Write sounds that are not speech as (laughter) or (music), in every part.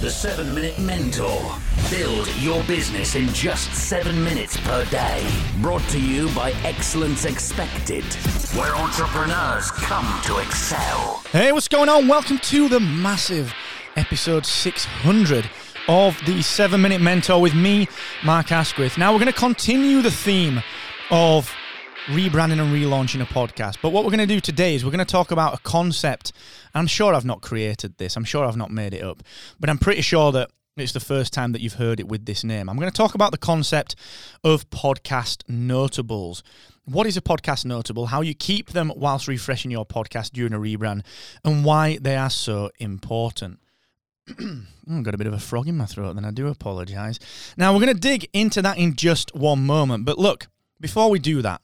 The 7 Minute Mentor. Build your business in just 7 minutes per day. Brought to you by Excellence Expected, where entrepreneurs come to excel. Hey, what's going on? Welcome to the massive episode 600 of the 7 Minute Mentor with me, Mark Asquith. Now, we're going to continue the theme of rebranding and relaunching a podcast. But what we're going to do today is we're going to talk about a concept. I'm sure I've not created this, I'm sure I've not made it up, but I'm pretty sure that it's the first time that you've heard it with this name. I'm going to talk about the concept of podcast notables. What is a podcast notable? How you keep them whilst refreshing your podcast during a rebrand, and why they are so important. (clears throat) I've got a bit of a frog in my throat, then I do apologise. Now, we're going to dig into that in just one moment. But look, before we do that,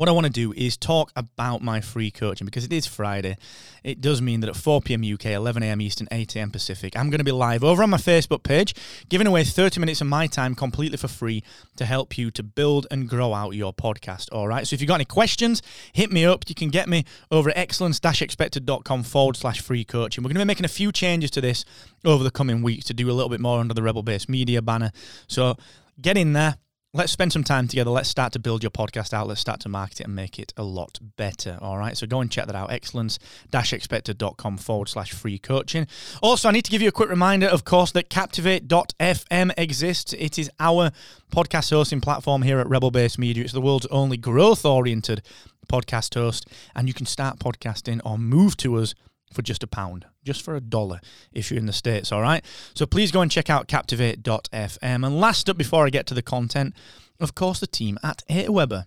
what I want to do is talk about my free coaching because it is Friday. It does mean that at 4 p.m. UK, 11 a.m. Eastern, 8 a.m. Pacific, I'm going to be live over on my Facebook page, giving away 30 minutes of my time completely for free to help you to build and grow out your podcast. All right. So if you've got any questions, hit me up. You can get me over at excellence-expected.com forward slash free coaching. We're going to be making a few changes to this over the coming weeks to do a little bit more under the Rebel Base Media banner. So get in there let's spend some time together. Let's start to build your podcast out. Let's start to market it and make it a lot better. All right. So go and check that out. Excellence expected.com forward slash free coaching. Also, I need to give you a quick reminder, of course, that Captivate.fm exists. It is our podcast hosting platform here at Rebel Base Media. It's the world's only growth oriented podcast host. And you can start podcasting or move to us for just a pound, just for a dollar if you're in the States, all right? So please go and check out captivate.fm. And last up, before I get to the content, of course, the team at Aweber.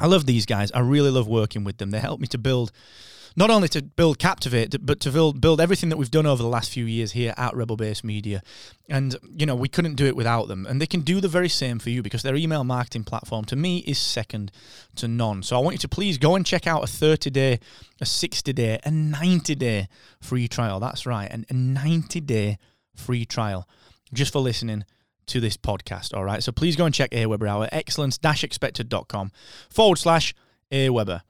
I love these guys. I really love working with them. They help me to build not only to build Captivate, but to build build everything that we've done over the last few years here at Rebel Base Media. And you know, we couldn't do it without them. And they can do the very same for you because their email marketing platform to me is second to none. So I want you to please go and check out a 30 day, a 60 day, a 90 day free trial. That's right, a 90 day free trial just for listening to this podcast. All right. So please go and check Aweber out at excellence-expected.com forward slash Aweber.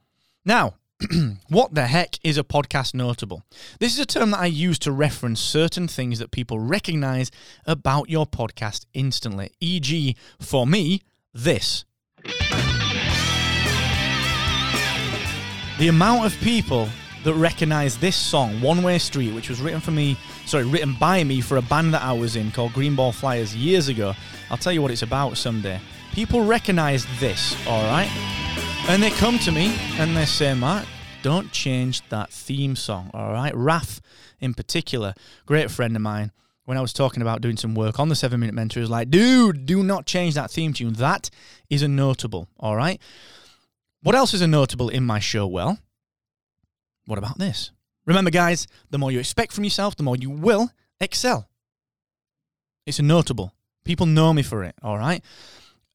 Now, (clears throat) what the heck is a podcast notable? This is a term that I use to reference certain things that people recognize about your podcast instantly. E.g., for me, this. The amount of people that recognize this song, One Way Street, which was written for me, sorry, written by me for a band that I was in called Greenball Flyers years ago. I'll tell you what it's about someday. People recognize this, all right? And they come to me and they say, Mark, don't change that theme song, all right? Raf, in particular, great friend of mine, when I was talking about doing some work on the seven minute mentor, was like, dude, do not change that theme tune. That is a notable, all right? What else is a notable in my show? Well, what about this? Remember, guys, the more you expect from yourself, the more you will excel. It's a notable. People know me for it, all right?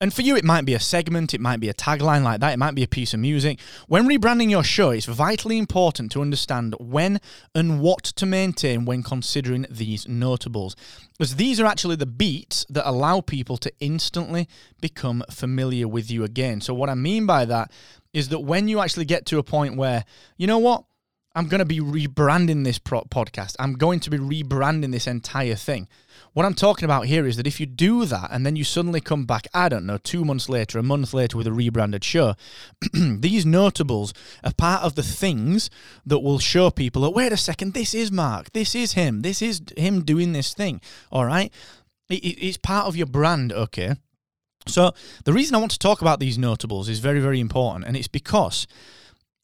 And for you, it might be a segment, it might be a tagline like that, it might be a piece of music. When rebranding your show, it's vitally important to understand when and what to maintain when considering these notables, as these are actually the beats that allow people to instantly become familiar with you again. So, what I mean by that is that when you actually get to a point where, you know what, I'm going to be rebranding this pro- podcast. I'm going to be rebranding this entire thing. What I'm talking about here is that if you do that and then you suddenly come back, I don't know, two months later, a month later with a rebranded show, (clears throat) these notables are part of the things that will show people that, wait a second, this is Mark, this is him, this is him doing this thing. All right? It, it, it's part of your brand, okay? So the reason I want to talk about these notables is very, very important, and it's because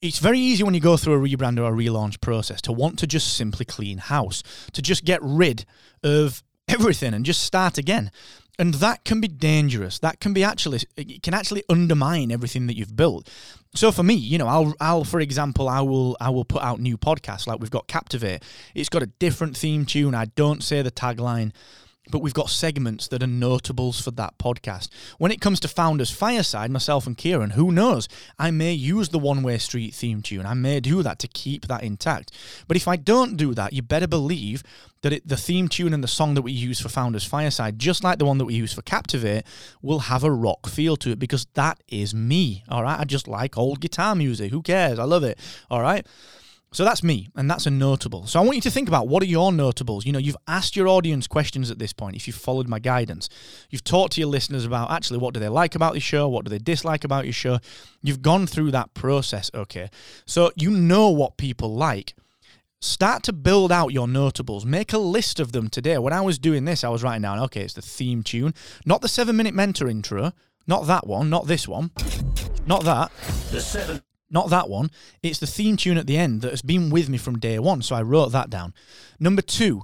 it's very easy when you go through a rebrand or a relaunch process to want to just simply clean house, to just get rid of (laughs) everything and just start again. And that can be dangerous. That can be actually it can actually undermine everything that you've built. So for me, you know, I'll I'll for example, I will I will put out new podcasts like we've got Captivate. It's got a different theme tune. I don't say the tagline but we've got segments that are notables for that podcast. When it comes to Founders Fireside, myself and Kieran, who knows? I may use the One Way Street theme tune. I may do that to keep that intact. But if I don't do that, you better believe that it, the theme tune and the song that we use for Founders Fireside, just like the one that we use for Captivate, will have a rock feel to it because that is me. All right. I just like old guitar music. Who cares? I love it. All right. So that's me, and that's a notable. So I want you to think about what are your notables. You know, you've asked your audience questions at this point. If you've followed my guidance, you've talked to your listeners about actually what do they like about your show, what do they dislike about your show. You've gone through that process, okay? So you know what people like. Start to build out your notables. Make a list of them today. When I was doing this, I was writing down, okay, it's the theme tune, not the seven minute mentor intro, not that one, not this one, not that. The seven. Not that one. It's the theme tune at the end that has been with me from day one. So I wrote that down. Number two,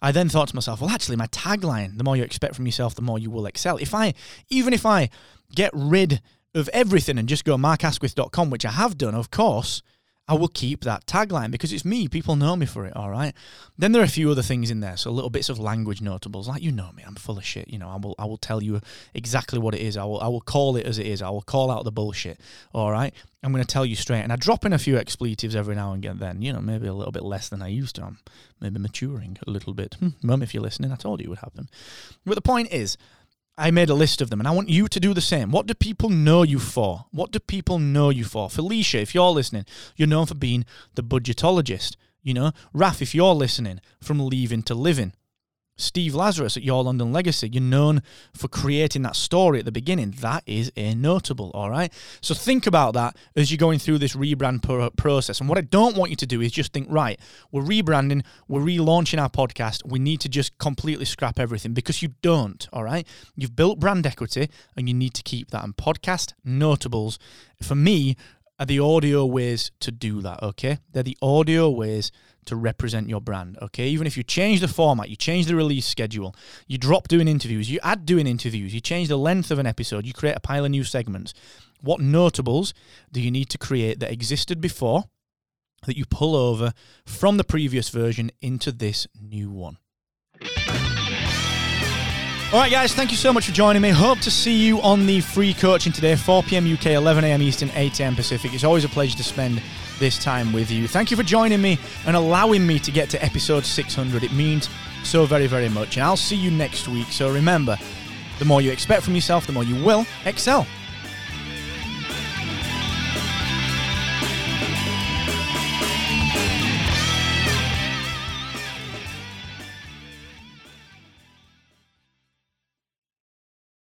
I then thought to myself, well, actually, my tagline, the more you expect from yourself, the more you will excel. If I, even if I get rid of everything and just go markasquith.com, which I have done, of course, I will keep that tagline because it's me. People know me for it, all right? Then there are a few other things in there. So little bits of language notables. Like you know me, I'm full of shit. You know, I will I will tell you exactly what it is. I will I will call it as it is. I will call out the bullshit. All right. I'm going to tell you straight. And I drop in a few expletives every now and again, then. You know, maybe a little bit less than I used to. I'm maybe maturing a little bit. Mum, if you're listening, I told you it would happen. But the point is, I made a list of them and I want you to do the same. What do people know you for? What do people know you for? Felicia, if you're listening, you're known for being the budgetologist. You know, Raf, if you're listening, from leaving to living. Steve Lazarus at Your London Legacy, you're known for creating that story at the beginning. That is a notable, all right? So think about that as you're going through this rebrand pro- process. And what I don't want you to do is just think, right, we're rebranding, we're relaunching our podcast, we need to just completely scrap everything because you don't, all right? You've built brand equity and you need to keep that. And podcast notables, for me, are the audio ways to do that, okay? They're the audio ways to represent your brand, okay? Even if you change the format, you change the release schedule, you drop doing interviews, you add doing interviews, you change the length of an episode, you create a pile of new segments. What notables do you need to create that existed before that you pull over from the previous version into this new one? All right, guys, thank you so much for joining me. Hope to see you on the free coaching today, 4 p.m. UK, 11 a.m. Eastern, 8 a.m. Pacific. It's always a pleasure to spend this time with you. Thank you for joining me and allowing me to get to episode 600. It means so very, very much. And I'll see you next week. So remember, the more you expect from yourself, the more you will excel.